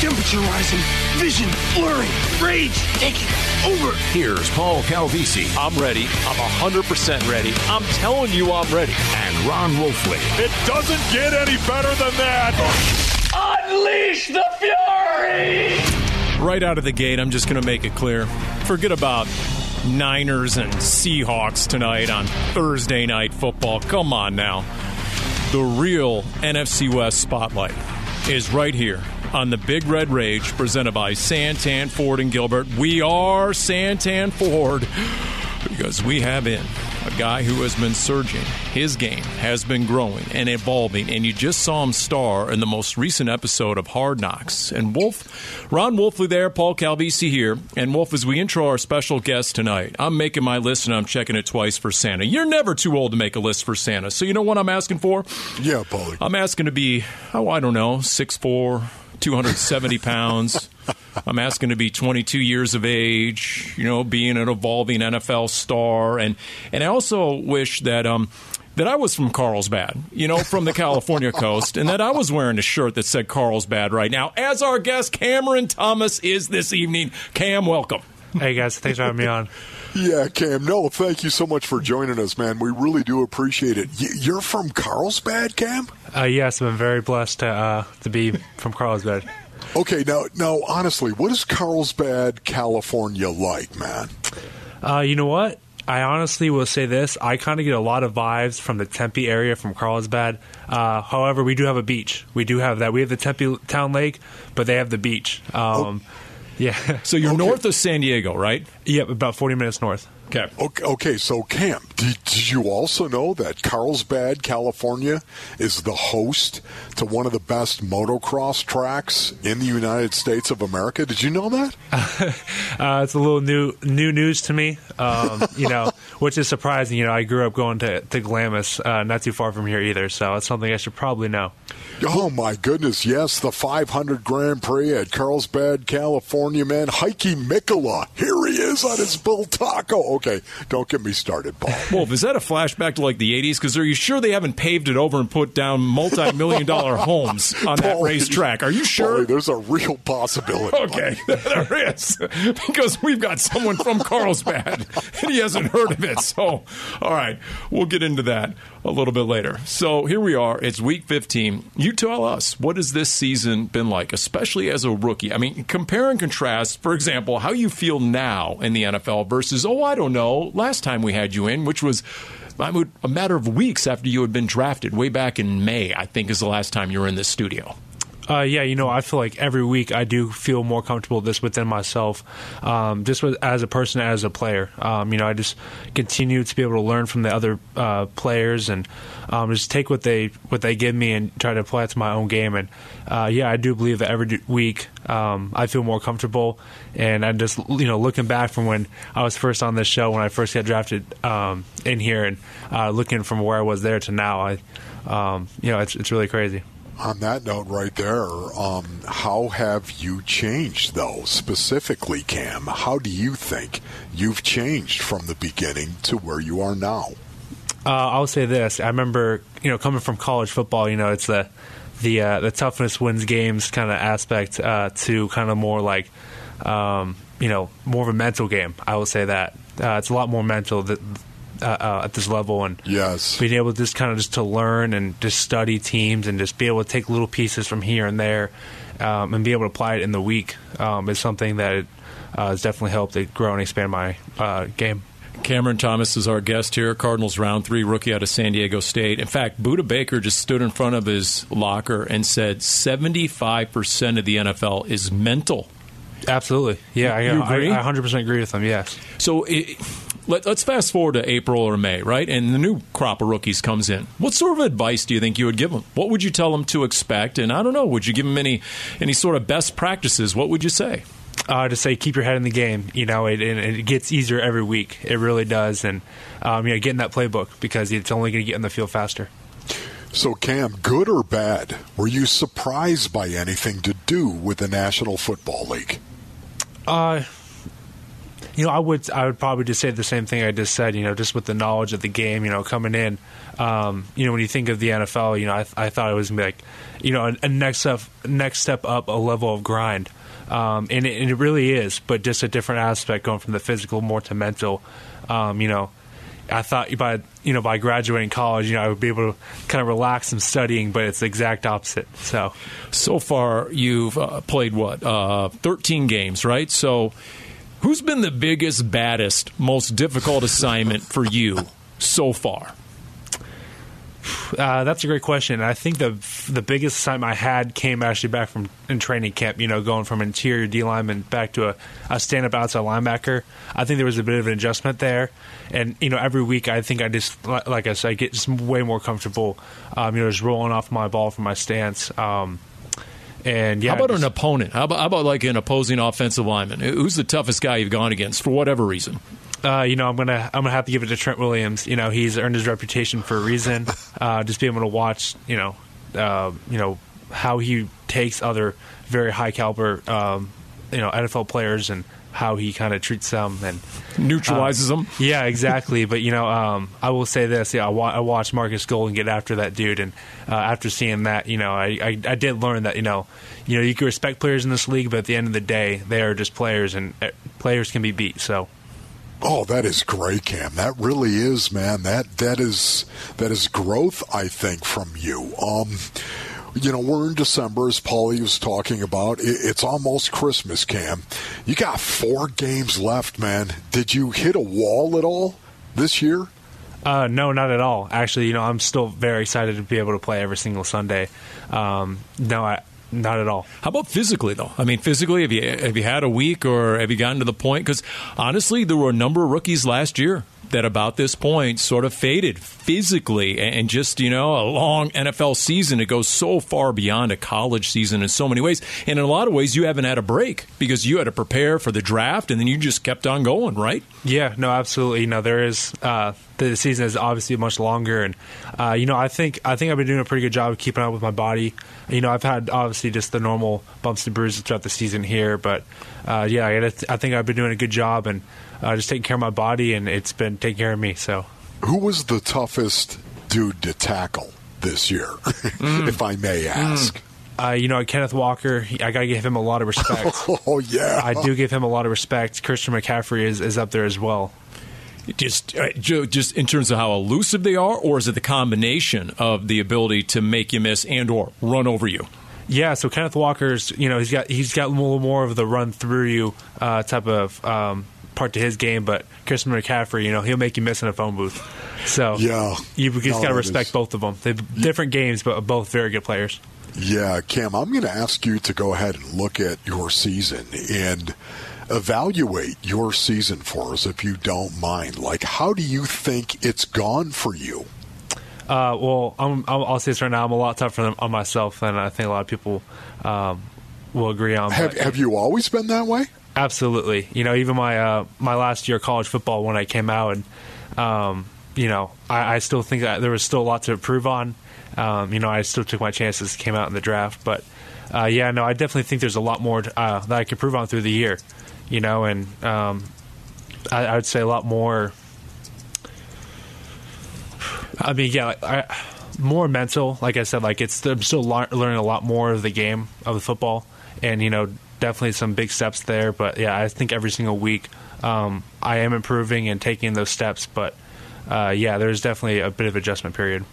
Temperature rising, vision blurring, rage taking over. Here's Paul Calvisi I'm ready. I'm 100% ready. I'm telling you I'm ready. and Ron Wolfley. It doesn't get any better than that. Unleash the fury! Right out of the gate, I'm just going to make it clear. Forget about Niners and Seahawks tonight on Thursday night football. Come on now. The real NFC West spotlight is right here on the Big Red Rage presented by Santan Ford and Gilbert. We are Santan Ford because we have in a guy who has been surging. His game has been growing and evolving, and you just saw him star in the most recent episode of Hard Knocks. And Wolf, Ron Wolfley there, Paul Calvisi here. And Wolf, as we intro our special guest tonight, I'm making my list and I'm checking it twice for Santa. You're never too old to make a list for Santa. So you know what I'm asking for? Yeah, Paulie. I'm asking to be, oh, I don't know, 6'4, 270 pounds. I'm asking to be 22 years of age, you know, being an evolving NFL star. And, and I also wish that, um, that I was from Carlsbad, you know, from the California coast, and that I was wearing a shirt that said Carlsbad right now, as our guest Cameron Thomas is this evening. Cam, welcome. Hey guys, thanks for having me on. Yeah, Cam. No, thank you so much for joining us, man. We really do appreciate it. Y- You're from Carlsbad, Cam? Uh, yes, I've been very blessed to uh, to be from Carlsbad. Okay, now, now, honestly, what is Carlsbad, California like, man? Uh, you know what? I honestly will say this: I kind of get a lot of vibes from the Tempe area, from Carlsbad. Uh, however, we do have a beach. We do have that. We have the Tempe Town Lake, but they have the beach. Um, Yeah, So you're Okay. north of San Diego, right? yep, about forty minutes north. Okay. Okay, okay so Cam, did, did you also know that Carlsbad, California, is the host to one of the best motocross tracks in the United States of America? Did you know that? Uh, it's a little new new news to me, um, you know, which is surprising. You know, I grew up going to to Glamis, uh, not too far from here either, so it's something I should probably know. Oh my goodness, yes, the 500 Grand Prix at Carlsbad, California, man. Heikki Mikkola, here he is on his Bultaco. Okay, don't get me started, Paul. Wolf, is that a flashback to like the 80s? Because are you sure they haven't paved it over and put down multi million dollar homes on that Paulie, racetrack? Are you sure? Paulie, there's a real possibility. Okay, there is. Because we've got someone from Carlsbad and he hasn't heard of it. So, all right, we'll get into that a little bit later. So, here we are. It's week 15. You tell us, what has this season been like, especially as a rookie? I mean, compare and contrast, for example, how you feel now in the NFL versus, oh, I don't know, last time we had you in, which was. A matter of weeks after you had been drafted, way back in May, I think is the last time you were in this studio. Uh, yeah, you know, I feel like every week I do feel more comfortable this within myself, um, just with, as a person, as a player. Um, you know, I just continue to be able to learn from the other uh, players and um, just take what they what they give me and try to apply it to my own game. And uh, yeah, I do believe that every week um, I feel more comfortable. And I just you know looking back from when I was first on this show when I first got drafted um, in here and uh, looking from where I was there to now, I um, you know it's it's really crazy. On that note, right there, um, how have you changed, though? Specifically, Cam, how do you think you've changed from the beginning to where you are now? Uh, I'll say this: I remember, you know, coming from college football, you know, it's the the uh, the toughness wins games kind of aspect uh, to kind of more like, um, you know, more of a mental game. I will say that uh, it's a lot more mental that, uh, uh, at this level, and Yes. being able to just kind of just to learn and just study teams and just be able to take little pieces from here and there, um, and be able to apply it in the week um, is something that uh, has definitely helped to grow and expand my uh, game. Cameron Thomas is our guest here. Cardinals round three rookie out of San Diego State. In fact, Budda Baker just stood in front of his locker and said 75% of the NFL is mental. Absolutely. Yeah, I, You agree? I, I 100% agree with them. Yes. So it, let, us fast forward to April or May, right? And the new crop of rookies comes in. What sort of advice do you think you would give them? What would you tell them to expect? And I don't know, would you give them any any sort of best practices? What would you say? uh, to say keep your head in the game. You know, it, it, it gets easier every week. It really does, and um, you know, get in that playbook because it's only going to get in the field faster. So, Cam, good or bad, were you surprised by anything to do with the National Football League? Uh, you know, I would I would probably just say the same thing I just said. You know, just with the knowledge of the game, you know, coming in. Um, you know, when you think of the NFL, you know, I, I thought it was like, you know, a, a next step next step up a level of grind. Um, and, it, and it really is, but just a different aspect going from the physical more to mental. Um, you know, I thought by you know by graduating college, you know, I would be able to kind of relax from studying, but it's the exact opposite. So, So far, you've uh, played what? Uh, 13 games, right? So, who's been the biggest, baddest, most difficult assignment for you so far? Uh, that's a great question. I think the the biggest assignment I had came actually back from in training camp. You know, going from interior D lineman back to a, a stand up outside linebacker. I think there was a bit of an adjustment there, and you know, every week I think I just like I said, I get just way more comfortable. Um, you know, just rolling off my ball from my stance. Um, and yeah, How about just- an opponent? How about, how about like an opposing offensive lineman? Who's the toughest guy you've gone against for whatever reason? Uh, you know, I'm gonna I'm gonna have to give it to Trent Williams. You know, he's earned his reputation for a reason. Uh, just being able to watch, you know, uh, you know how he takes other very high caliber, um, you know, NFL players and how he kind of treats them and Neutralizes them? yeah, exactly. but you know, um, I will say this: yeah, I, wa- I watched Marcus Golden get after that dude, and uh, after seeing that, you know, I, I I did learn that you know, you know, you can respect players in this league, but at the end of the day, they are just players, and uh, players can be beat. So. Oh, that is great, Cam. That really is, man. That that is that is growth, I think, from you. Um, you know, we're in December, as Paulie was talking about. It's almost Christmas, Cam. You got four games left, man. Did you hit a wall at all this year? Uh, no, not at all. Actually, you know, I'm still very excited to be able to play every single Sunday. Um, no, I, not at all. How about physically, though? I mean, physically, have you have you had a week, or have you gotten to the point? Because honestly, there were a number of rookies last year that about this point sort of faded physically, and just you know, a long NFL season it goes so far beyond a college season in so many ways, and in a lot of ways, you haven't had a break because you had to prepare for the draft, and then you just kept on going, right? Yeah, no, absolutely. Know, there is uh, the season is obviously much longer, and uh, you know, I think I think I've been doing a pretty good job of keeping up with my body. You know, I've had obviously just the normal bumps and bruises throughout the season here, but uh, yeah, I, I think I've been doing a good job and uh, just taking care of my body, and it's been taking care of me. So. Who was the toughest dude to tackle this year, if I may ask? Uh, you know, Kenneth Walker, I got to give him a lot of respect. Oh yeah, I do give him a lot of respect. Christian McCaffrey is, is up there as well. Just, uh, just in terms of how elusive they are, or is it the combination of the ability to make you miss and or run over you? Yeah, so Kenneth Walker's, you know, he's got he's got a little more of the run through you uh, type of um, part to his game, but Christian McCaffrey, you know, he'll make you miss in a phone booth. So Yeah. you just No, got to respect is- both of them. They're different games, but both very good players. Yeah, Cam, I'm going to ask you to go ahead and look at your season and evaluate your season for us, if you don't mind. Like, how do you think it's gone for you? Uh, well, I'm, I'll, I'll say this right now. I'm a lot tougher on myself than I think a lot of people um, will agree on. Have, have you always been that way? Absolutely. You know, even my uh, my last year of college football when I came out, and um, you know, I, I still think that there was still a lot to improve on. Um, you know, I still took my chances, came out in the draft, but uh, yeah, no, I definitely think there's a lot more uh, that I can prove on through the year. You know, and um, I, I would say a lot more. I mean, yeah, like, I, more mental. Like I said, like it's I'm still learning a lot more of the game of the football, and you know, definitely some big steps there. But yeah, I think every single week um, I am improving and taking those steps. But uh, yeah, there's definitely a bit of adjustment period.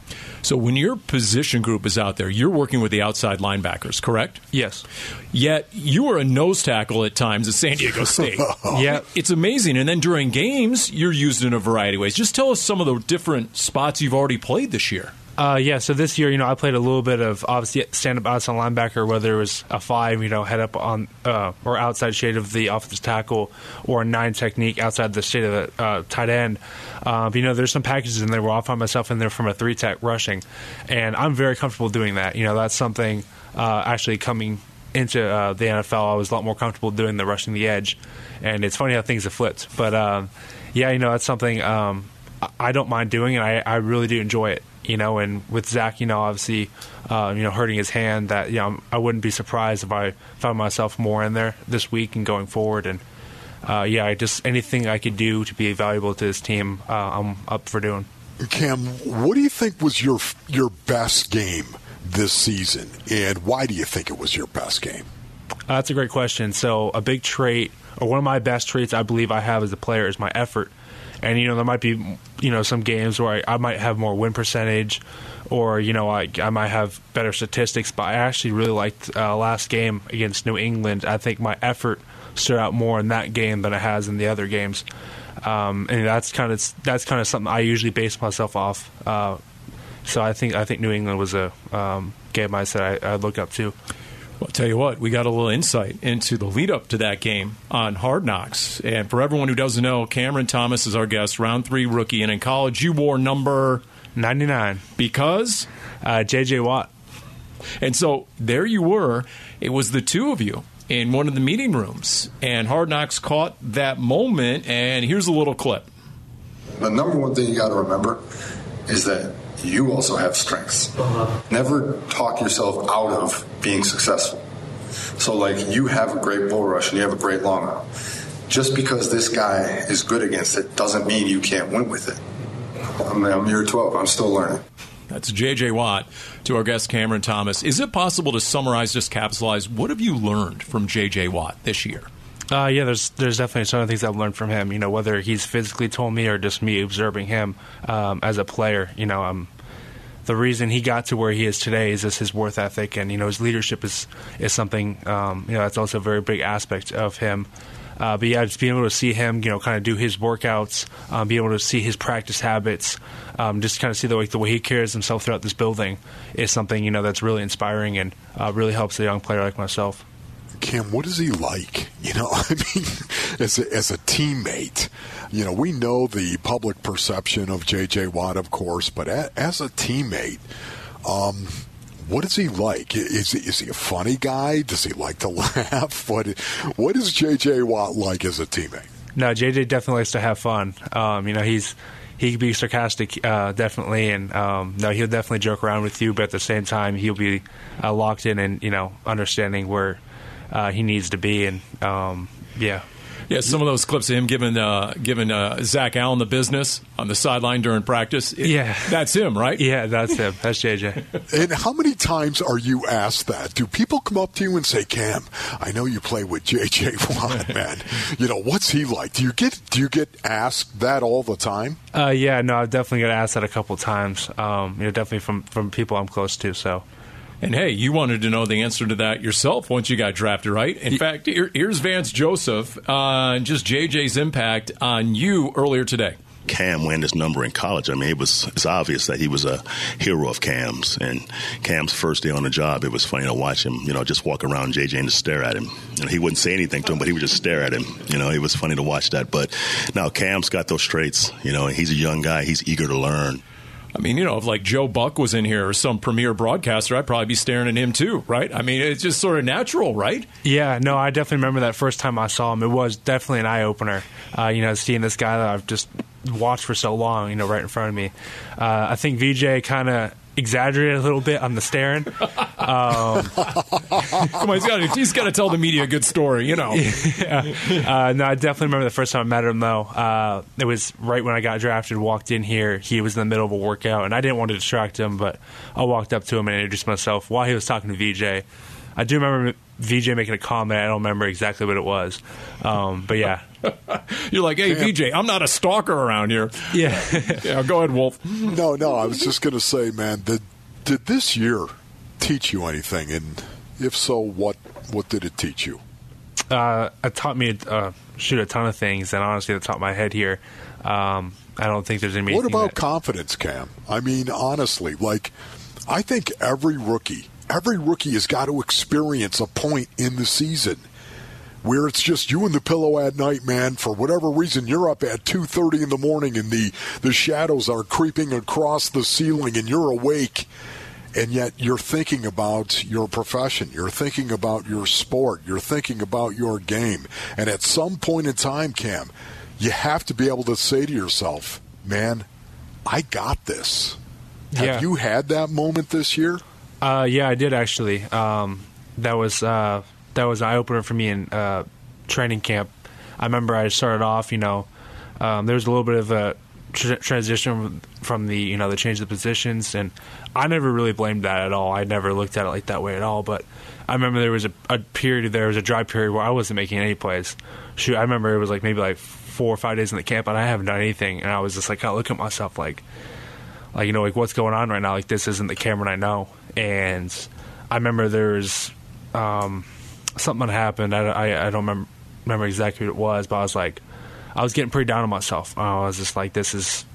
So when your position group is out there, you're working with the outside linebackers, correct? Yes. Yet you were a nose tackle at times at San Diego State. Yeah. It's amazing. And then during games, you're used in a variety of ways. Just tell us some of the different spots you've already played this year. Uh, yeah, so this year, you know, I played a little bit of obviously stand up outside linebacker, whether it was a five, you know, head up on uh, or outside shade of the offensive tackle, or a nine technique outside the shade of the uh, tight end. Uh, you know, there's some packages in there where I'll find myself in there from a three tech rushing, and I'm very comfortable doing that. You know, that's something uh, actually coming into uh, the NFL, I was a lot more comfortable doing the rushing the edge, and it's funny how things have flipped. But um, yeah, you know, that's something um, I don't mind doing, and I, I really do enjoy it you know, and with Zach, you know, obviously, uh, you know, hurting his hand, that you know, I wouldn't be surprised if I found myself more in there this week and going forward. And uh, yeah, I just anything I could do to be valuable to this team, uh, I'm up for doing. Cam, what do you think was your your best game this season, and why do you think it was your best game? that's a great question. So, a big trait, or one of my best traits, I believe I have as a player, is my effort. And you know, there might be you know some games where I, I might have more win percentage, or you know, I I might have better statistics. But I actually really liked uh, last game against New England. I think my effort stood out more in that game than it has in the other games. Um, and that's kind of that's kind of something I usually base myself off. Uh, so I think I think New England was a um, game I said I, I look up to. Well, I'll tell you what, we got a little insight into the lead up to that game on Hard Knocks. And for everyone who doesn't know, Cameron Thomas is our guest, round three rookie. And in college, you wore number 99 because uh, JJ Watt. And so there you were. It was the two of you in one of the meeting rooms. And Hard Knocks caught that moment. And here's a little clip. The number one thing you got to remember is that you also have strengths. Uh-huh. Never talk yourself out of being successful. So, like, you have a great bull rush and you have a great long arm. Just because this guy is good against it doesn't mean you can't win with it. I'm, I'm year 12. I'm still learning. That's J.J. Watt to our guest Cameron Thomas. Is it possible to summarize, just capitalize? what have you learned from J.J. Watt this year? Uh, yeah, there's there's definitely some of the things I've learned from him. You know, whether he's physically told me or just me observing him um, as a player. You know, um, the reason he got to where he is today is just his worth ethic, and you know, his leadership is is something. Um, you know, that's also a very big aspect of him. Uh, but yeah, just being able to see him, you know, kind of do his workouts, um, be able to see his practice habits, um, just kind of see the way, the way he carries himself throughout this building is something you know that's really inspiring and uh, really helps a young player like myself. Cam, what is he like? You know, I mean, as a, as a teammate, you know, we know the public perception of J.J. Watt, of course, but a, as a teammate, um, what is he like? Is he, is he a funny guy? Does he like to laugh? What what is J.J. Watt like as a teammate? No, JJ definitely likes to have fun. Um, you know, he's he can be sarcastic, uh, definitely, and um, no, he'll definitely joke around with you, but at the same time, he'll be uh, locked in and you know understanding where uh, he needs to be. And um, yeah. Yeah, some of those clips of him giving uh, giving uh, Zach Allen the business on the sideline during practice. It, yeah, that's him, right? Yeah, that's him. That's JJ. and how many times are you asked that? Do people come up to you and say, "Cam, I know you play with JJ Watt, man. you know what's he like?" Do you get do you get asked that all the time? Uh, yeah, no, I've definitely got asked that a couple times. Um, you know, definitely from from people I'm close to. So. And hey, you wanted to know the answer to that yourself once you got drafted, right? In fact, here, here's Vance Joseph on uh, just JJ's impact on you earlier today. Cam win this number in college. I mean, it was it's obvious that he was a hero of Cam's. And Cam's first day on the job, it was funny to watch him, you know, just walk around JJ and just stare at him. You know, he wouldn't say anything to him, but he would just stare at him. You know, it was funny to watch that. But now Cam's got those traits. You know, he's a young guy. He's eager to learn. I mean, you know, if like Joe Buck was in here or some premier broadcaster, I'd probably be staring at him too, right? I mean, it's just sort of natural, right? Yeah, no, I definitely remember that first time I saw him. It was definitely an eye opener. Uh, you know, seeing this guy that I've just watched for so long, you know, right in front of me. Uh, I think VJ kind of exaggerated a little bit on the staring. Um, Come on, he's got to tell the media a good story, you know. yeah. Uh, no, I definitely remember the first time I met him though. Uh, it was right when I got drafted. Walked in here, he was in the middle of a workout, and I didn't want to distract him, but I walked up to him and introduced myself while he was talking to VJ. I do remember VJ making a comment. I don't remember exactly what it was, um, but yeah. You're like, hey, VJ, I'm not a stalker around here. Yeah, yeah. Go ahead, Wolf. No, no. I was just going to say, man, did did this year teach you anything? And if so, what what did it teach you? Uh, it taught me uh, shoot a ton of things, and honestly, at the top of my head here, um, I don't think there's any. What about that- confidence, Cam? I mean, honestly, like I think every rookie, every rookie has got to experience a point in the season where it's just you and the pillow at night, man. For whatever reason, you're up at two thirty in the morning, and the the shadows are creeping across the ceiling, and you're awake and yet you're thinking about your profession, you're thinking about your sport, you're thinking about your game. And at some point in time, Cam, you have to be able to say to yourself, man, I got this. Yeah. Have you had that moment this year? Uh, yeah, I did actually. Um, that was uh, that was an eye opener for me in uh, training camp. I remember I started off, you know, um, there was a little bit of a transition from the you know the change of the positions, and I never really blamed that at all. I never looked at it like that way at all. But I remember there was a, a period, there was a dry period where I wasn't making any plays. Shoot, I remember it was like maybe like four or five days in the camp, and I haven't done anything, and I was just like, I look at myself like, like you know, like what's going on right now? Like this isn't the Cameron I know. And I remember there was um, something that happened. I, I, I don't remember remember exactly what it was, but I was like I was getting pretty down on myself. I was just like, this is,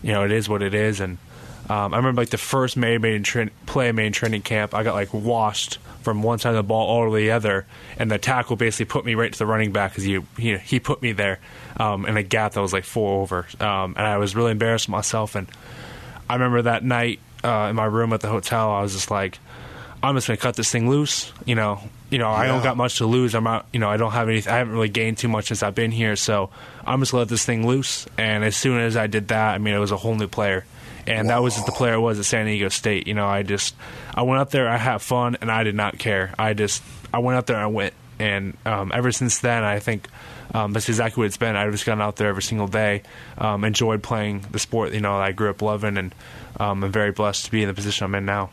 you know, it is what it is. And um, I remember like the first main tra- play main training camp, I got like washed from one side of the ball all to the other, and the tackle basically put me right to the running back because he, he he put me there um, in a gap that was like four over, um, and I was really embarrassed myself. And I remember that night uh, in my room at the hotel, I was just like, I'm just gonna cut this thing loose. You know, you know, yeah. I don't got much to lose. I'm not, you know, I don't have any. I haven't really gained too much since I've been here, so I'm just gonna let this thing loose. And as soon as I did that, I mean, it was a whole new player, and Whoa. that was just the player I was at San Diego State. You know, I just, I went up there, I had fun, and I did not care. I just, I went out there, and I went, and um, ever since then, I think. Um, that's exactly what it's been. I've just gone out there every single day, um, enjoyed playing the sport. You know, I grew up loving, and um, I'm very blessed to be in the position I'm in now.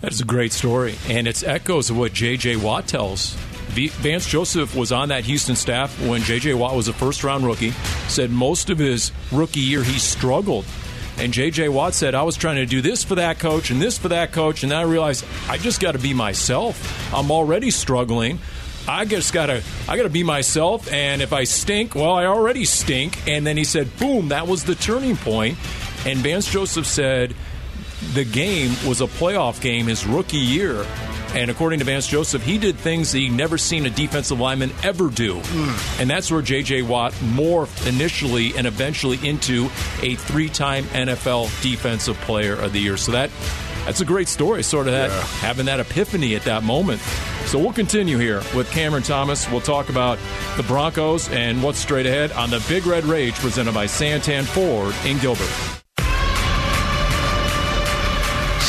That's a great story, and it's echoes of what J.J. Watt tells. Vance Joseph was on that Houston staff when J.J. Watt was a first round rookie. Said most of his rookie year he struggled. And J.J. Watt said, I was trying to do this for that coach and this for that coach, and then I realized I just got to be myself. I'm already struggling. I just gotta I gotta be myself and if I stink, well I already stink. And then he said, boom, that was the turning point. And Vance Joseph said the game was a playoff game his rookie year. And according to Vance Joseph, he did things he'd never seen a defensive lineman ever do. Mm. And that's where J.J. Watt morphed initially and eventually into a three time NFL Defensive Player of the Year. So that that's a great story, sort of that yeah. having that epiphany at that moment. So we'll continue here with Cameron Thomas. We'll talk about the Broncos and what's straight ahead on the Big Red Rage presented by Santan Ford in Gilbert.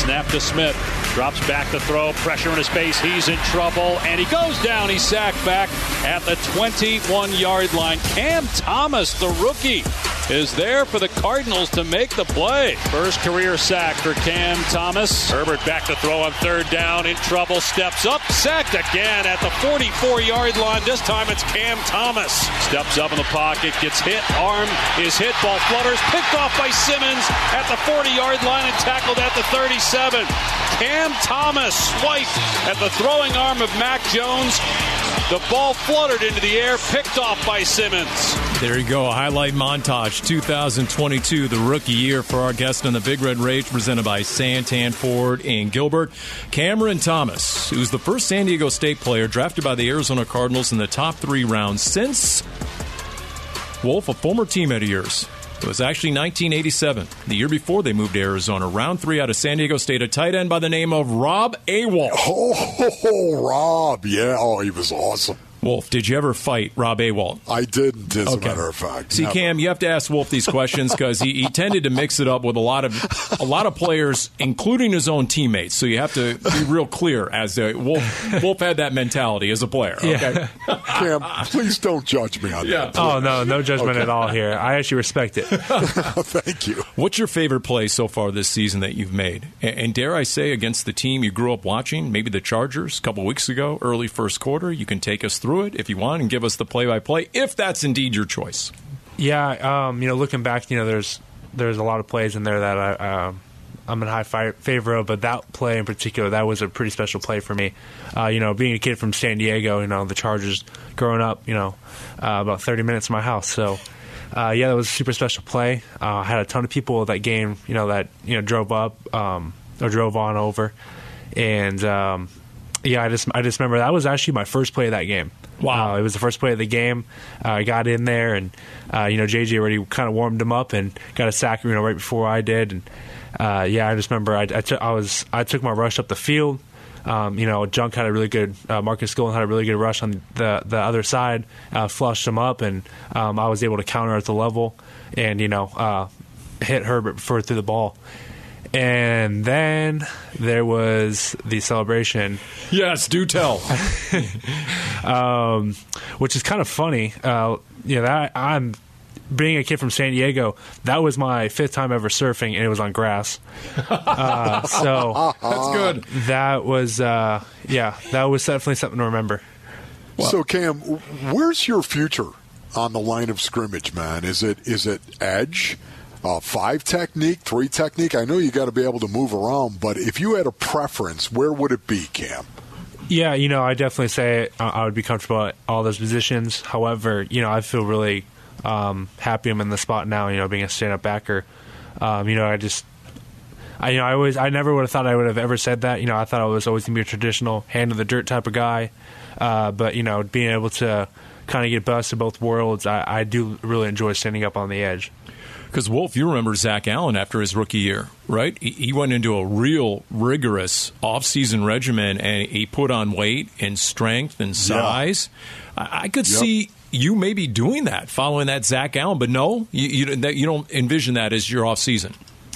Snap to Smith. Drops back to throw. Pressure in his face. He's in trouble. And he goes down. He's sacked back at the 21 yard line. Cam Thomas, the rookie, is there for the Cardinals to make the play. First career sack for Cam Thomas. Herbert back to throw on third down, in trouble, steps up, sacked again at the 44 yard line. This time it's Cam Thomas. Steps up in the pocket, gets hit, arm is hit, ball flutters, picked off by Simmons at the 40 yard line and tackled at the 37. Cam Thomas swiped at the throwing arm of Mac Jones. The ball fluttered into the air, picked off by Simmons. There you go, a highlight montage 2022, the rookie year for our guest on the Big Red Rage, presented by Santan Ford and Gilbert. Cameron Thomas, who's the first San Diego State player drafted by the Arizona Cardinals in the top three rounds since Wolf, a former teammate of yours. It was actually 1987, the year before they moved to Arizona. Round three out of San Diego State, a tight end by the name of Rob Awalt. Oh, Rob, yeah. Oh, he was awesome. Wolf, did you ever fight Rob Awalt? I didn't, as okay. a matter of fact. See, Never. Cam, you have to ask Wolf these questions because he, he tended to mix it up with a lot of a lot of players, including his own teammates. So you have to be real clear as to Wolf. Wolf had that mentality as a player. Okay, yeah. Cam, please don't judge me on yeah. that. Oh no, no judgment okay. at all here. I actually respect it. Thank you. What's your favorite play so far this season that you've made? And, and dare I say, against the team you grew up watching, maybe the Chargers, a couple weeks ago, early first quarter. You can take us through it if you want and give us the play-by-play if that's indeed your choice. Yeah, um, you know, looking back, you know, there's there's a lot of plays in there that I um, I'm in high favor of. But that play in particular, that was a pretty special play for me. Uh, you know, being a kid from San Diego, you know, the Chargers growing up, you know, uh, about 30 minutes from my house. So, uh, yeah, that was a super special play. Uh, I had a ton of people that game, you know, that you know drove up um, or drove on over, and um, yeah, I just I just remember that was actually my first play of that game. Wow. Uh, it was the first play of the game. Uh, I got in there, and uh, you know JJ already kind of warmed him up and got a sack, you know, right before I did. And uh, yeah, I just remember I, I, took was I took my rush up the field. Um, you know, Junk had a really good uh, Marcus Golden had a really good rush on the the other side, uh, flushed him up, and um, I was able to counter at the level, and you know, uh, hit Herbert for through the ball. And then there was the celebration Yes, do tell. um, which is kind of funny. Uh, you know, that I'm being a kid from San Diego. That was my fifth time ever surfing, and it was on grass. Uh, so That's good. that was, uh, yeah, that was definitely something to remember. So Cam, where's your future on the line of scrimmage, man? Is it is it edge, uh, five technique, three technique? I know you got to be able to move around, but if you had a preference, where would it be, Cam? Yeah, you know, I definitely say I I would be comfortable at all those positions. However, you know, I feel really um, happy I'm in the spot now. You know, being a stand-up backer. Um, you know, I just, I you know, I always, I never would have thought I would have ever said that. You know, I thought I was always gonna be a traditional hand of the dirt type of guy. Uh, but you know, being able to kind of get best of both worlds, I, I do really enjoy standing up on the edge. Because Wolf, you remember Zach Allen after his rookie year, right? He- He went into a real rigorous off-season regimen, and he put on weight and strength and size. I, I could Yep. see you maybe doing that, following that Zach Allen, but no, you you, that, you don't envision that as your off-season.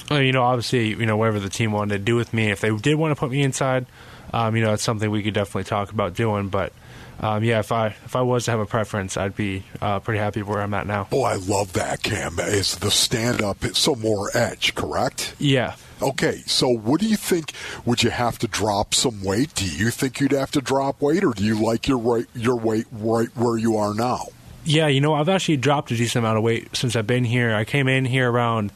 Well, you know, obviously, you know, whatever the team wanted to do with me, if they did want to put me inside, um, you know, it's something we could definitely talk about doing. But um, yeah, if I if I was to have a preference, I'd be uh, pretty happy where I'm at now. Oh, I love that, Cam. It's the stand up so more edge, correct? Yeah. Okay, so what do you think? Would you have to drop some weight? Do you think you'd have to drop weight, or do you like your right, your weight right where you are now? Yeah, you know, I've actually dropped a decent amount of weight since I've been here. I came in here around.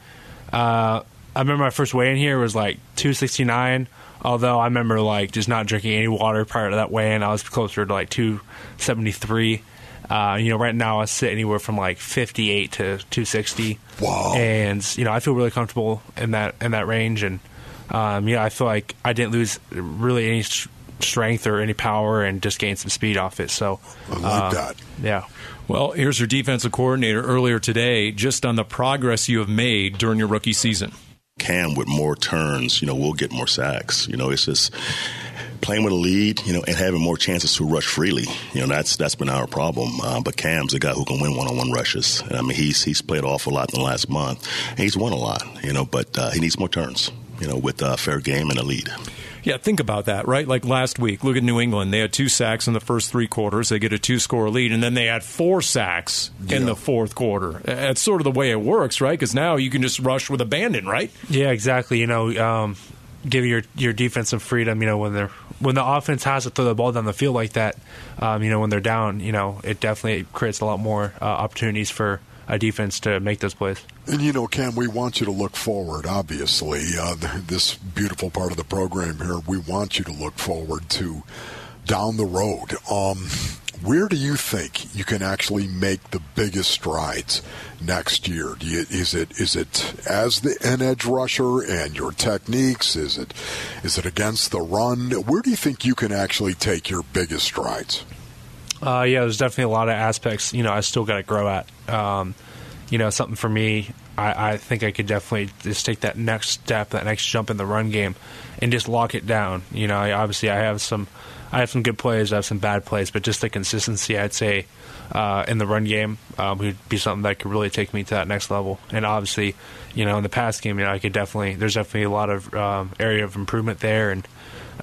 Uh, I remember my first weigh in here was like 269. Although I remember like just not drinking any water prior to that weigh in, I was closer to like 273. Uh, you know, right now I sit anywhere from like 58 to 260. Wow. And you know, I feel really comfortable in that in that range, and um, yeah, I feel like I didn't lose really any st- strength or any power, and just gained some speed off it. So I like uh, that. Yeah. Well, here's your defensive coordinator earlier today, just on the progress you have made during your rookie season. Cam with more turns, you know, we'll get more sacks. You know, it's just playing with a lead, you know, and having more chances to rush freely. You know, that's that's been our problem. Uh, but Cam's a guy who can win one-on-one rushes. I mean, he's he's played off a lot in the last month. He's won a lot, you know, but uh, he needs more turns. You know, with uh, fair game and a lead. Yeah, think about that, right? Like last week, look at New England. They had two sacks in the first three quarters. They get a two score lead, and then they had four sacks in the fourth quarter. That's sort of the way it works, right? Because now you can just rush with abandon, right? Yeah, exactly. You know, um, give your your defense some freedom. You know, when they're when the offense has to throw the ball down the field like that, um, you know, when they're down, you know, it definitely creates a lot more uh, opportunities for a defense to make those plays. And you know, Cam, we want you to look forward. Obviously, uh, this beautiful part of the program here, we want you to look forward to down the road. Um, where do you think you can actually make the biggest strides next year? You, is it is it as the an edge rusher and your techniques? Is it is it against the run? Where do you think you can actually take your biggest strides? Uh, yeah, there's definitely a lot of aspects. You know, I still got to grow at. Um, you know, something for me. I, I think I could definitely just take that next step, that next jump in the run game, and just lock it down. You know, I, obviously I have some, I have some good plays, I have some bad plays, but just the consistency, I'd say, uh, in the run game um, would be something that could really take me to that next level. And obviously, you know, in the pass game, you know, I could definitely, there's definitely a lot of um, area of improvement there, and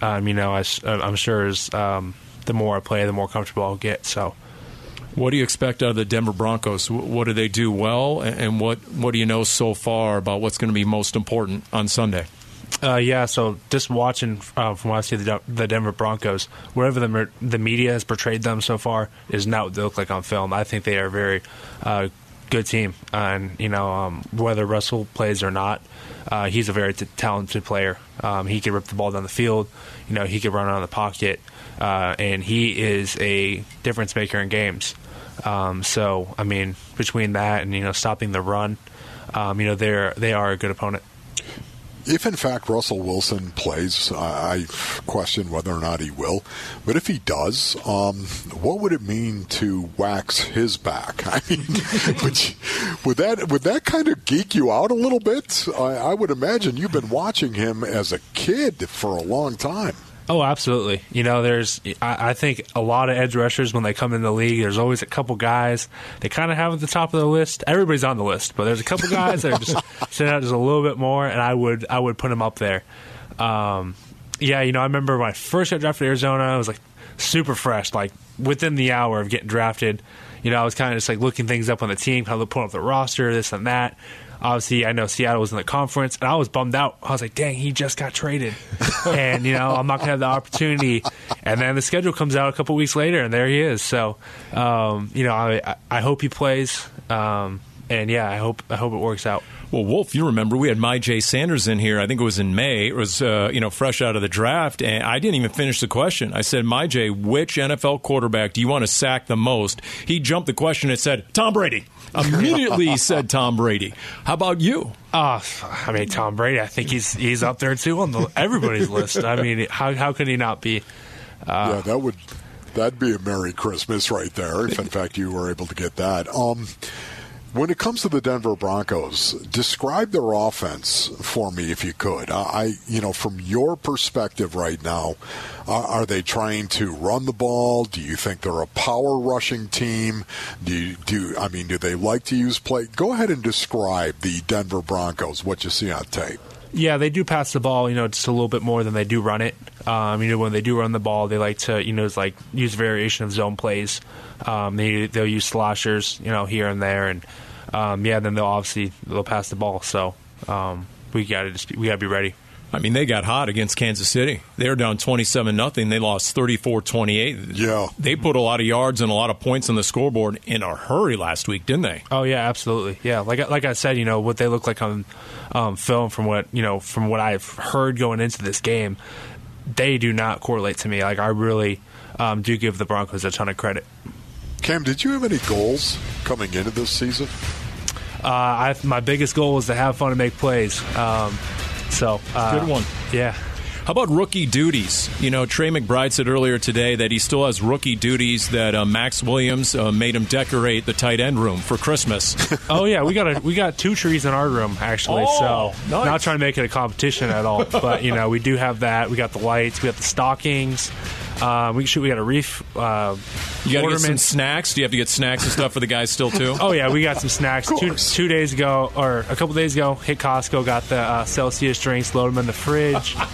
um, you know, I, am sure as the more I play, the more comfortable I'll get. So. What do you expect out of the Denver Broncos? What do they do well, and what what do you know so far about what's going to be most important on Sunday? Uh, yeah, so just watching uh, from what I see the, the Denver Broncos, wherever the mer- the media has portrayed them so far is not what they look like on film. I think they are a very uh, good team, and you know um, whether Russell plays or not, uh, he's a very t- talented player. Um, he can rip the ball down the field. You know, he can run around the pocket, uh, and he is a difference maker in games. Um, so, I mean, between that and you know stopping the run, um, you know they're they are a good opponent. If in fact Russell Wilson plays, I question whether or not he will. But if he does, um, what would it mean to wax his back? I mean, would, would that would that kind of geek you out a little bit? I, I would imagine you've been watching him as a kid for a long time. Oh, absolutely. You know, there's, I, I think a lot of edge rushers, when they come in the league, there's always a couple guys they kind of have at the top of the list. Everybody's on the list, but there's a couple guys that are just sitting out just a little bit more, and I would, I would put them up there. Um, yeah, you know, I remember when I first got drafted to Arizona, I was like super fresh, like within the hour of getting drafted. You know, I was kind of just like looking things up on the team, kind of pulling up the roster, this and that. Obviously, I know Seattle was in the conference, and I was bummed out. I was like, "Dang, he just got traded," and you know, I'm not gonna have the opportunity. And then the schedule comes out a couple weeks later, and there he is. So, um, you know, I I hope he plays, um, and yeah, I hope I hope it works out. Well, Wolf, you remember we had Myjai Sanders in here. I think it was in May. It was uh, you know fresh out of the draft, and I didn't even finish the question. I said, Myjai, which NFL quarterback do you want to sack the most? He jumped the question and said, Tom Brady. Immediately said Tom Brady. How about you? Uh, I mean, Tom Brady. I think he's he's up there too on the everybody's list. I mean, how how could he not be? Uh, yeah, that would that'd be a Merry Christmas right there. If in fact you were able to get that. Um, when it comes to the Denver Broncos, describe their offense for me if you could. I, you know, from your perspective right now, uh, are they trying to run the ball? Do you think they're a power rushing team? Do you, do I mean, do they like to use play? Go ahead and describe the Denver Broncos. What you see on tape. Yeah, they do pass the ball, you know, just a little bit more than they do run it. Um, you know, when they do run the ball, they like to, you know, it's like use variation of zone plays. Um, they they'll use slashers, you know, here and there, and um, yeah, then they'll obviously they'll pass the ball. So um, we got to just we got to be ready. I mean, they got hot against Kansas City. They were down 27 nothing. They lost 34-28. Yeah. They put a lot of yards and a lot of points on the scoreboard in a hurry last week, didn't they? Oh yeah, absolutely. Yeah, like like I said, you know, what they look like on um, film from what, you know, from what I've heard going into this game, they do not correlate to me. Like I really um, do give the Broncos a ton of credit. Cam, did you have any goals coming into this season? Uh, I, my biggest goal was to have fun and make plays. Um, so uh, good one. Yeah. How about rookie duties? You know, Trey McBride said earlier today that he still has rookie duties. That uh, Maxx Williams uh, made him decorate the tight end room for Christmas. oh yeah, we got a, we got two trees in our room actually. Oh, so nice. not trying to make it a competition at all, but you know we do have that. We got the lights. We got the stockings. Uh, we should. We got a reef. Uh, you got to get some snacks. Do you have to get snacks and stuff for the guys still too? oh yeah, we got some snacks. Two, two days ago, or a couple days ago, hit Costco, got the uh, Celsius drinks, load them in the fridge.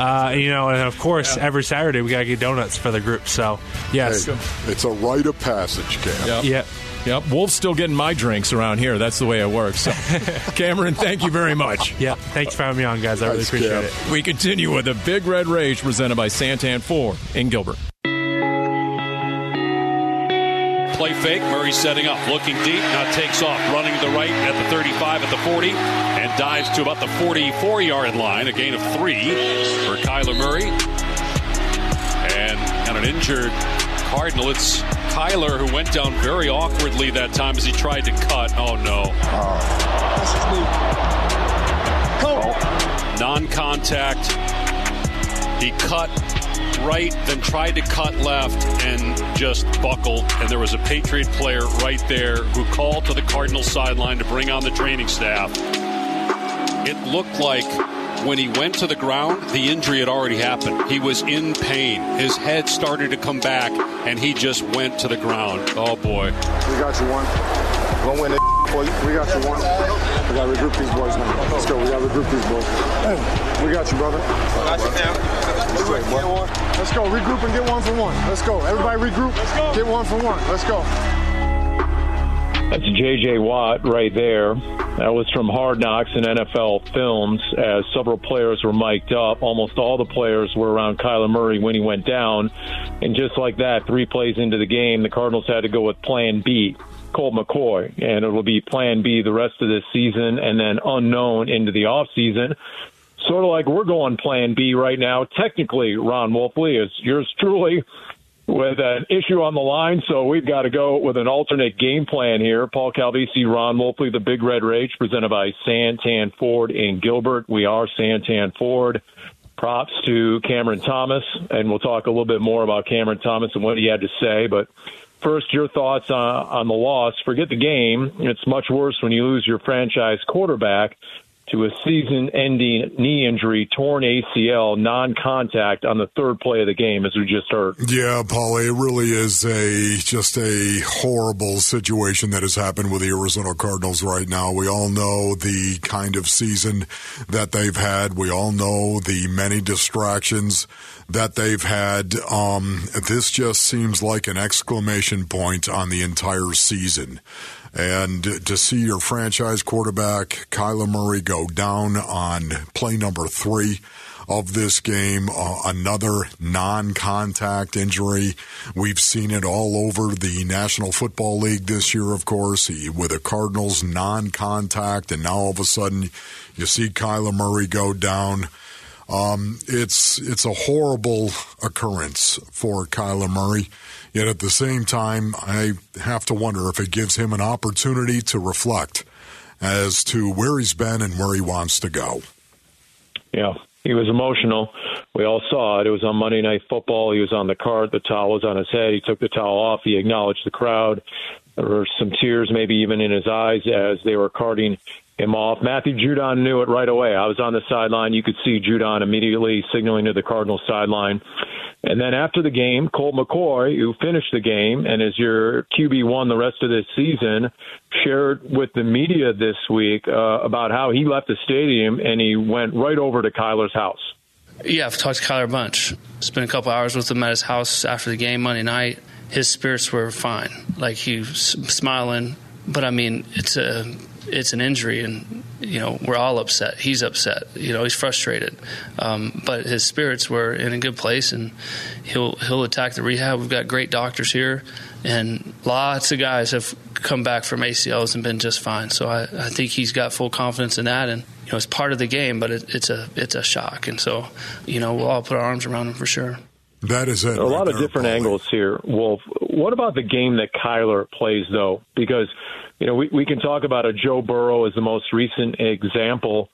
Uh, you know, and of course, yeah. every Saturday we got to get donuts for the group. So yes, hey, it's a rite of passage, Cam. Yep. yep. Yep, Wolf's still getting my drinks around here. That's the way it works. So, Cameron, thank you very much. Yeah, thanks for having me on, guys. I really appreciate Cam. it. We continue with the Big Red Rage presented by Santan Ford in Gilbert. Play fake. Murray setting up, looking deep, now takes off, running to the right at the 35, at the 40, and dives to about the 44 yard line. A gain of three for Kyler Murray. And, and an injured Cardinal. It's Kyler who went down very awkwardly that time as he tried to cut. Oh no. Oh. Non contact. He cut right, then tried to cut left and just buckled. And there was a Patriot player right there who called to the Cardinal sideline to bring on the training staff. It looked like when he went to the ground, the injury had already happened. He was in pain. His head started to come back, and he just went to the ground. Oh, boy. We got you one. Gonna win it for you. We got you one. We gotta regroup these boys now. Let's go. We gotta regroup these boys. We got you, brother. Got you, Let's, Let's go. Regroup and get one for one. Let's go. Everybody regroup. Let's go. Get one for one. Let's go. That's J.J. Watt right there. That was from Hard Knocks and NFL Films as several players were mic'd up. Almost all the players were around Kyler Murray when he went down. And just like that, three plays into the game, the Cardinals had to go with plan B, Colt McCoy, and it'll be plan B the rest of this season and then unknown into the off season. Sort of like we're going plan B right now. Technically, Ron Wolfley is yours truly with an issue on the line, so we've got to go with an alternate game plan here. Paul Calvisi, Ron Wolfley, the Big Red Rage, presented by Santan Ford in Gilbert. We are Santan Ford. Props to Cameron Thomas, and we'll talk a little bit more about Cameron Thomas and what he had to say. But first, your thoughts on, on the loss. Forget the game. It's much worse when you lose your franchise quarterback to a season ending knee injury, torn ACL, non contact on the third play of the game, as we just heard. Yeah, Paulie, it really is a just a horrible situation that has happened with the Arizona Cardinals right now. We all know the kind of season that they've had. We all know the many distractions that they've had. Um, this just seems like an exclamation point on the entire season. And to see your franchise quarterback, Kyler Murray, go down on play number three of this game, uh, another non contact injury. We've seen it all over the National Football League this year, of course, with the Cardinals non contact, and now all of a sudden you see Kyler Murray go down. Um, it's it's a horrible occurrence for Kyler Murray. Yet at the same time, I have to wonder if it gives him an opportunity to reflect as to where he's been and where he wants to go. Yeah, he was emotional. We all saw it. It was on Monday Night Football. He was on the cart. The towel was on his head. He took the towel off. He acknowledged the crowd. There were some tears, maybe even in his eyes, as they were carting him off. Matthew Judon knew it right away. I was on the sideline. You could see Judon immediately signaling to the Cardinals sideline. And then after the game, Colt McCoy, who finished the game and is your QB1 the rest of this season, shared with the media this week uh, about how he left the stadium and he went right over to Kyler's house. Yeah, I've talked to Kyler a bunch. Spent a couple hours with him at his house after the game Monday night. His spirits were fine. Like he was smiling, but I mean, it's a it's an injury, and you know we're all upset. He's upset. You know he's frustrated, um, but his spirits were in a good place, and he'll he'll attack the rehab. We've got great doctors here, and lots of guys have come back from ACLs and been just fine. So I, I think he's got full confidence in that, and you know it's part of the game, but it, it's a it's a shock, and so you know we'll all put our arms around him for sure. That is it. A right lot of different angles here, Wolf. What about the game that Kyler plays, though? Because, you know, we, we can talk about a Joe Burrow as the most recent example,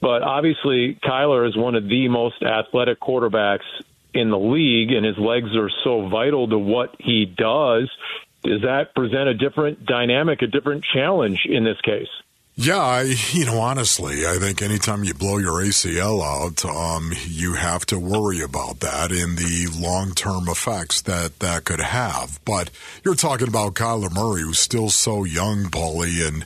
but obviously Kyler is one of the most athletic quarterbacks in the league, and his legs are so vital to what he does. Does that present a different dynamic, a different challenge in this case? Yeah, I, you know, honestly, I think anytime you blow your ACL out, um, you have to worry about that and the long term effects that that could have. But you're talking about Kyler Murray, who's still so young, Paulie, and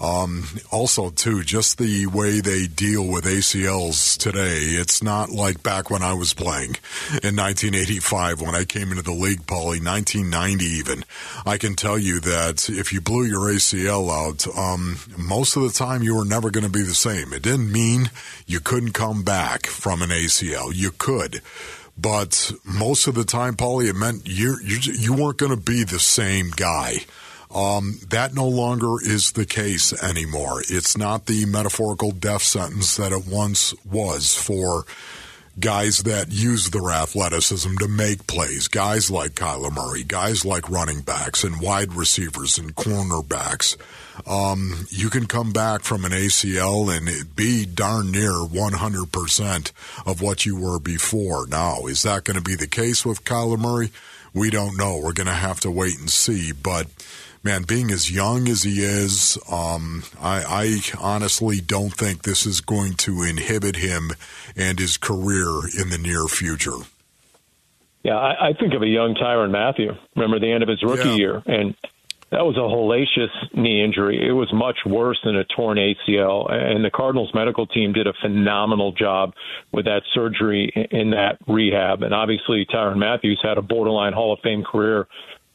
um, also too, just the way they deal with ACLs today. It's not like back when I was playing in 1985 when I came into the league, Paulie, 1990 even. I can tell you that if you blew your ACL out, um, most of the time you were never going to be the same. It didn't mean you couldn't come back from an ACL. You could. But most of the time, Paulie, it meant you you you weren't going to be the same guy. Um, that no longer is the case anymore. It's not the metaphorical death sentence that it once was for guys that use their athleticism to make plays. Guys like Kyler Murray, guys like running backs and wide receivers and cornerbacks. Um, you can come back from an ACL and be darn near 100% of what you were before. Now, is that going to be the case with Kyler Murray? We don't know. We're going to have to wait and see. But man, being as young as he is, um, I, I honestly don't think this is going to inhibit him and his career in the near future. Yeah, I, I think of a young Tyrann Mathieu. Remember the end of his rookie Yeah. year, and that was a hellacious knee injury. It was much worse than a torn ACL, and the Cardinals medical team did a phenomenal job with that surgery in that rehab. And obviously, Tyrann Matthews had a borderline Hall of Fame career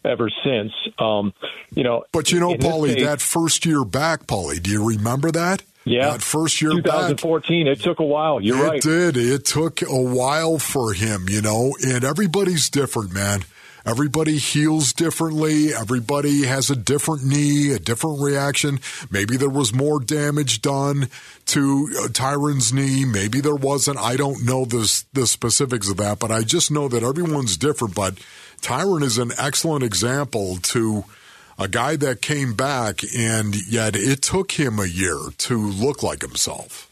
ever since. Um, you know, But you know, Paulie, that first year back, Paulie, do you remember that? Yeah, that first year 2014. Back, it took a while. You're it right. It did. It took a while for him, you know, and everybody's different, man. Everybody heals differently. Everybody has a different knee, a different reaction. Maybe there was more damage done to uh, Tyrann's knee. Maybe there wasn't. I don't know the, the specifics of that, but I just know that everyone's different. But Tyrann is an excellent example to a guy that came back, and yet it took him a year to look like himself.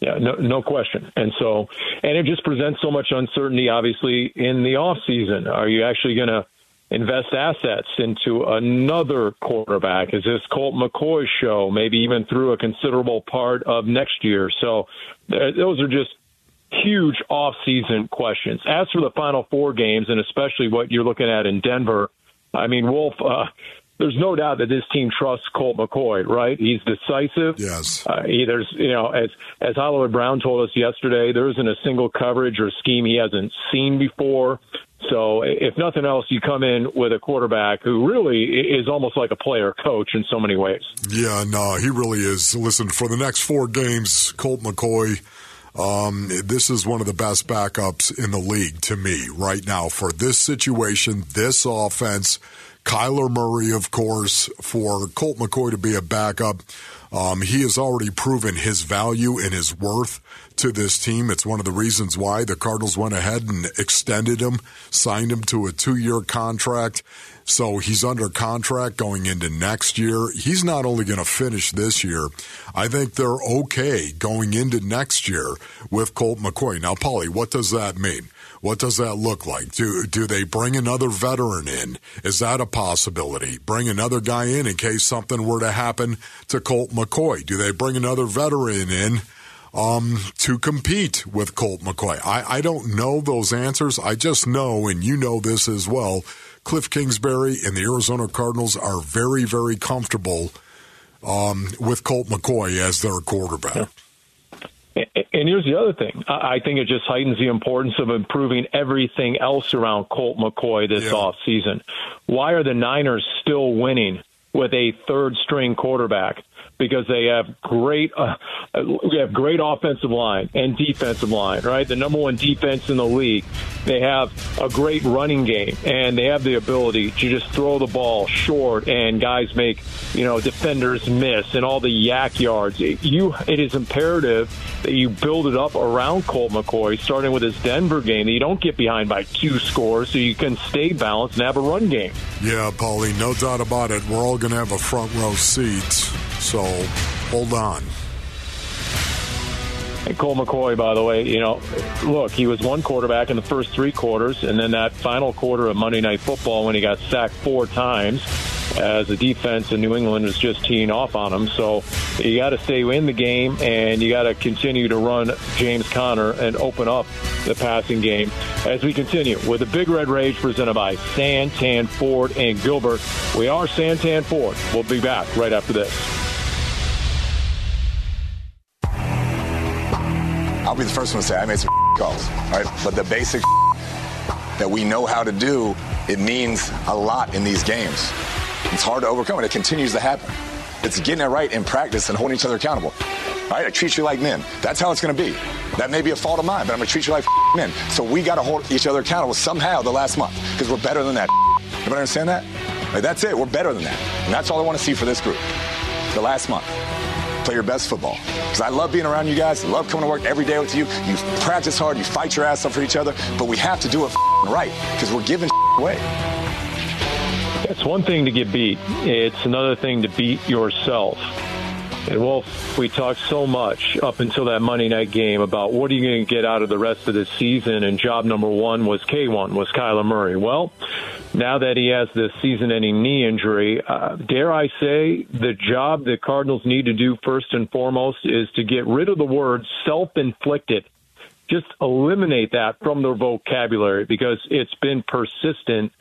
Yeah, no, no question. And so, and it just presents so much uncertainty, obviously, in the off season. Are you actually going to invest assets into another quarterback? Is this Colt McCoy's show? Maybe even through a considerable part of next year. So, uh, those are just huge off season questions. As for the final four games, and especially what you're looking at in Denver, I mean, Wolf. Uh, there's no doubt that this team trusts Colt McCoy, right? He's decisive. Yes. Uh, he, there's, you know, as as Hollywood Brown told us yesterday, there isn't a single coverage or scheme he hasn't seen before. So, if nothing else, you come in with a quarterback who really is almost like a player coach in so many ways. Yeah, no, he really is. Listen, for the next four games, Colt McCoy. Um, this is one of the best backups in the league to me right now for this situation, this offense. Kyler Murray, of course, for Colt McCoy to be a backup. Um, he has already proven his value and his worth to this team. It's one of the reasons why the Cardinals went ahead and extended him, signed him to a two year contract. So he's under contract going into next year. He's not only going to finish this year, I think they're okay going into next year with Colt McCoy. Now, Paulie, what does that mean? What does that look like? Do do they bring another veteran in? Is that a possibility? Bring another guy in in case something were to happen to Colt McCoy. Do they bring another veteran in um, to compete with Colt McCoy? I, I don't know those answers. I just know, and you know this as well. Cliff Kingsbury and the Arizona Cardinals are very, very comfortable um, with Colt McCoy as their quarterback. Yeah. And here's the other thing. I think it just heightens the importance of improving everything else around Colt McCoy this yeah. offseason. Why are the Niners still winning with a third string quarterback? Because they have great uh, we have great offensive line and defensive line, right? The number one defense in the league. They have a great running game and they have the ability to just throw the ball short and guys make, you know, defenders miss and all the YAC yards. You it is imperative that you build it up around Colt McCoy starting with his Denver game that you don't get behind by two scores so you can stay balanced and have a run game. Yeah, Paulie, no doubt about it. We're all going to have a front row seat so hold on. And Colt McCoy, by the way, you know, look, he was one quarterback in the first three quarters, and then that final quarter of Monday Night Football when he got sacked four times as the defense in New England was just teeing off on him. So you got to stay in the game, and you got to continue to run James Conner and open up the passing game as we continue with the Big Red Rage presented by Santan Ford and Gilbert. We are Santan Ford. We'll be back right after this. I'll be the first one to say I made some calls, right? But the basic that we know how to do, it means a lot in these games. It's hard to overcome, and it continues to happen. It's getting it right in practice and holding each other accountable. Right? I treat you like men. That's how it's going to be. That may be a fault of mine, but I'm going to treat you like men. So we got to hold each other accountable somehow the last month because we're better than that. Everybody understand that? Like, that's it. We're better than that. And that's all I want to see for this group. The last month play your best football. Because I love being around you guys. Love coming to work every day with you. You practice hard. You fight your ass off for each other. But we have to do it right because we're giving away. It's one thing to get beat. It's another thing to beat yourself. And Wolf, we talked so much up until that Monday night game about what are you going to get out of the rest of the season, and job number one was K1, was Kyler Murray. Well, now that he has this season-ending knee injury, uh, dare I say, the job the Cardinals need to do first and foremost is to get rid of the word self-inflicted. Just eliminate that from their vocabulary because it's been persistent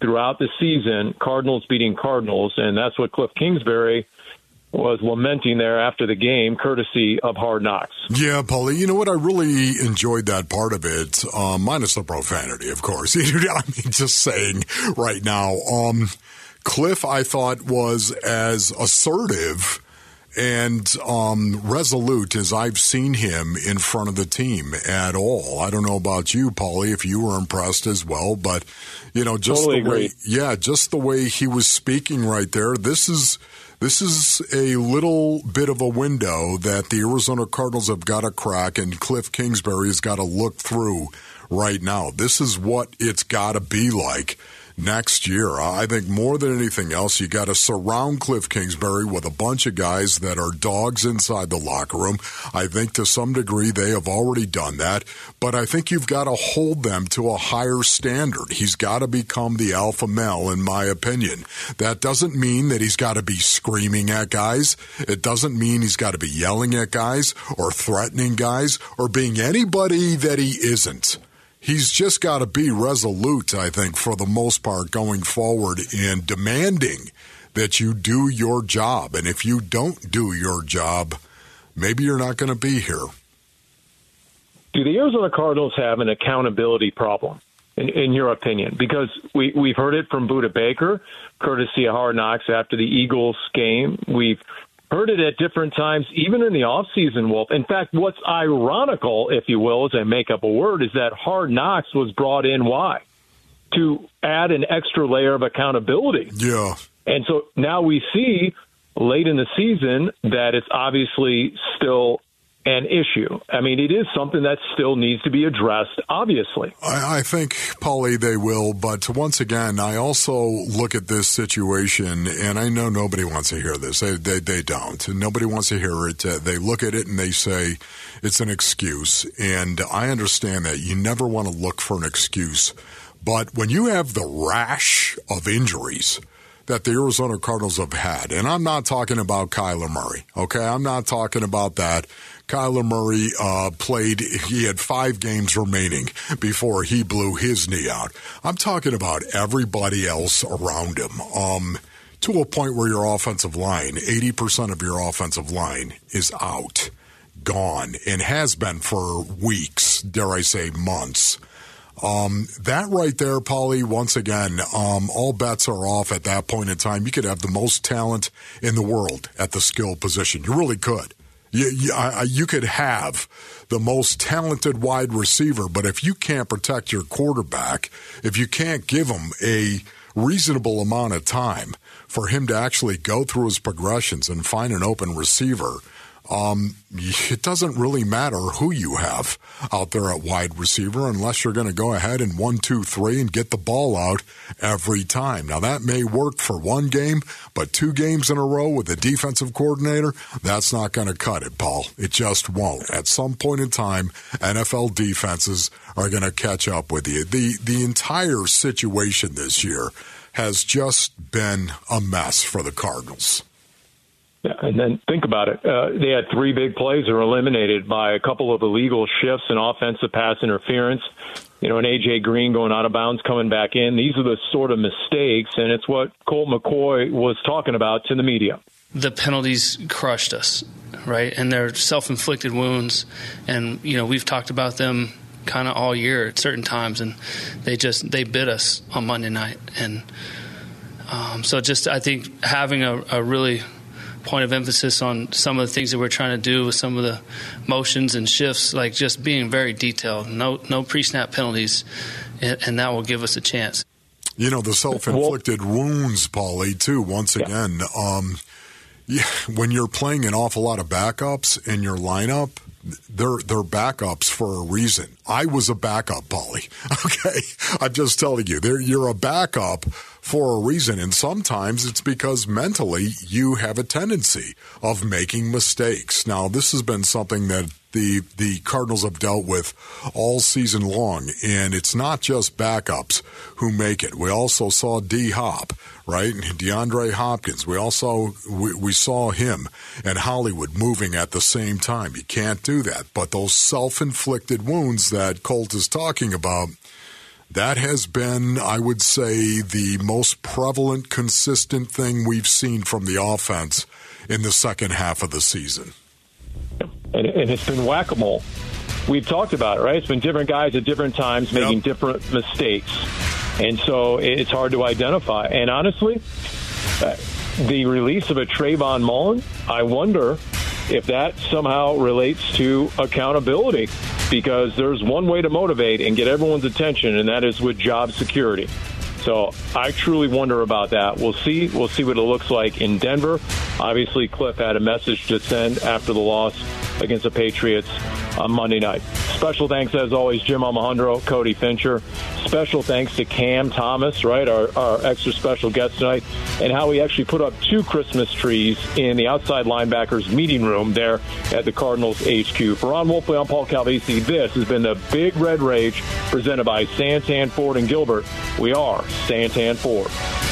throughout the season. Cardinals beating Cardinals, and that's what Cliff Kingsbury – was lamenting there after the game, courtesy of Hard Knocks. Yeah, Paulie, you know what? I really enjoyed that part of it, um, minus the profanity, of course. I mean, just saying right now. Um, Cliff, I thought, was as assertive and um, resolute as I've seen him in front of the team at all. I don't know about you, Paulie, if you were impressed as well, but you know, just totally the way, agree. yeah, just the way he was speaking right there. This is this is a little bit of a window that the Arizona Cardinals have got to crack, and Cliff Kingsbury has got to look through right now. This is what it's got to be like next year. I think more than anything else, you got to surround Cliff Kingsbury with a bunch of guys that are dogs inside the locker room. I think to some degree they have already done that, but I think you've got to hold them to a higher standard. He's got to become the alpha male, in my opinion. That doesn't mean that he's got to be screaming at guys. It doesn't mean he's got to be yelling at guys or threatening guys or being anybody that he isn't he's just got to be resolute, I think, for the most part going forward in demanding that you do your job. And if you don't do your job, maybe you're not going to be here. Do the Arizona Cardinals have an accountability problem, in, in your opinion? Because we, we've heard it from Budda Baker, courtesy of Hard Knocks after the Eagles game. We've heard it at different times, even in the offseason, Wolf. In fact, what's ironical, if you will, as I make up a word, is that Hard Knocks was brought in. Why? To add an extra layer of accountability. Yeah. And so now we see late in the season that it's obviously still an issue. I mean, it is something that still needs to be addressed, obviously. I, I think, Paulie, they will. But once again, I also look at this situation, and I know nobody wants to hear this. They, they, they don't. Nobody wants to hear it. Uh, they look at it and they say it's an excuse. And I understand that. You never want to look for an excuse. But when you have the rash of injuries, that the Arizona Cardinals have had. And I'm not talking about Kyler Murray, okay? I'm not talking about that. Kyler Murray uh, played, he had five games remaining before he blew his knee out. I'm talking about everybody else around him. Um, to a point where your offensive line, 80% of your offensive line is out, gone, and has been for weeks, dare I say months. Um, that right there, Paulie, once again, um, all bets are off at that point in time. You could have the most talent in the world at the skill position. You really could. You, you, I, you could have the most talented wide receiver, but if you can't protect your quarterback, if you can't give him a reasonable amount of time for him to actually go through his progressions and find an open receiver, um, it doesn't really matter who you have out there at wide receiver unless you're going to go ahead and one, two, three and get the ball out every time. Now that may work for one game, but two games in a row with a defensive coordinator, that's not going to cut it, Paul. It just won't. At some point in time, NFL defenses are going to catch up with you. The the entire situation this year has just been a mess for the Cardinals. Yeah, and then think about it. Uh, they had three big plays that were eliminated by a couple of illegal shifts and offensive pass interference. You know, an AJ Green going out of bounds, coming back in. These are the sort of mistakes, and it's what Colt McCoy was talking about to the media. The penalties crushed us, right? And they're self-inflicted wounds, and you know we've talked about them kind of all year at certain times, and they just they bit us on Monday night, and um, so just I think having a, a really point of emphasis on some of the things that we're trying to do with some of the motions and shifts, like just being very detailed. No, no pre-snap penalties, and, and that will give us a chance. You know the self-inflicted wounds, Paulie. Too. Once Yeah. again, um, yeah, when you're playing an awful lot of backups in your lineup, they're they're backups for a reason. I was a backup, Paulie. Okay, I'm just telling you, they're, you're a backup for a reason, and sometimes it's because mentally you have a tendency of making mistakes. Now, this has been something that the the Cardinals have dealt with all season long, and it's not just backups who make it. We also saw D Hop, right? DeAndre Hopkins. We also we, we saw him and Hollywood moving at the same time. You can't do that. But those self-inflicted wounds that Colt is talking about, that has been, I would say, the most prevalent, consistent thing we've seen from the offense in the second half of the season. and, and it's been whack a mole. We've talked about it, right? It's been different guys at different times making different mistakes, and so it's hard to identify. And honestly, uh, the release of a Trayvon Mullen, I wonder if that somehow relates to accountability because there's one way to motivate and get everyone's attention, and that is with job security. So I truly wonder about that. We'll see. We'll see what it looks like in Denver. Obviously, Cliff had a message to send after the loss against the Patriots on Monday night. Special thanks, as always, Jim Almohandro, Cody Fincher. Special thanks to Cam Thomas, right, our, our extra special guest tonight, and how he actually put up two Christmas trees in the outside linebackers meeting room there at the Cardinals HQ. For Ron Wolfley, I'm Paul Calvisi. This has been the Big Red Rage presented by Santan Ford and Gilbert. We are Santan Ford.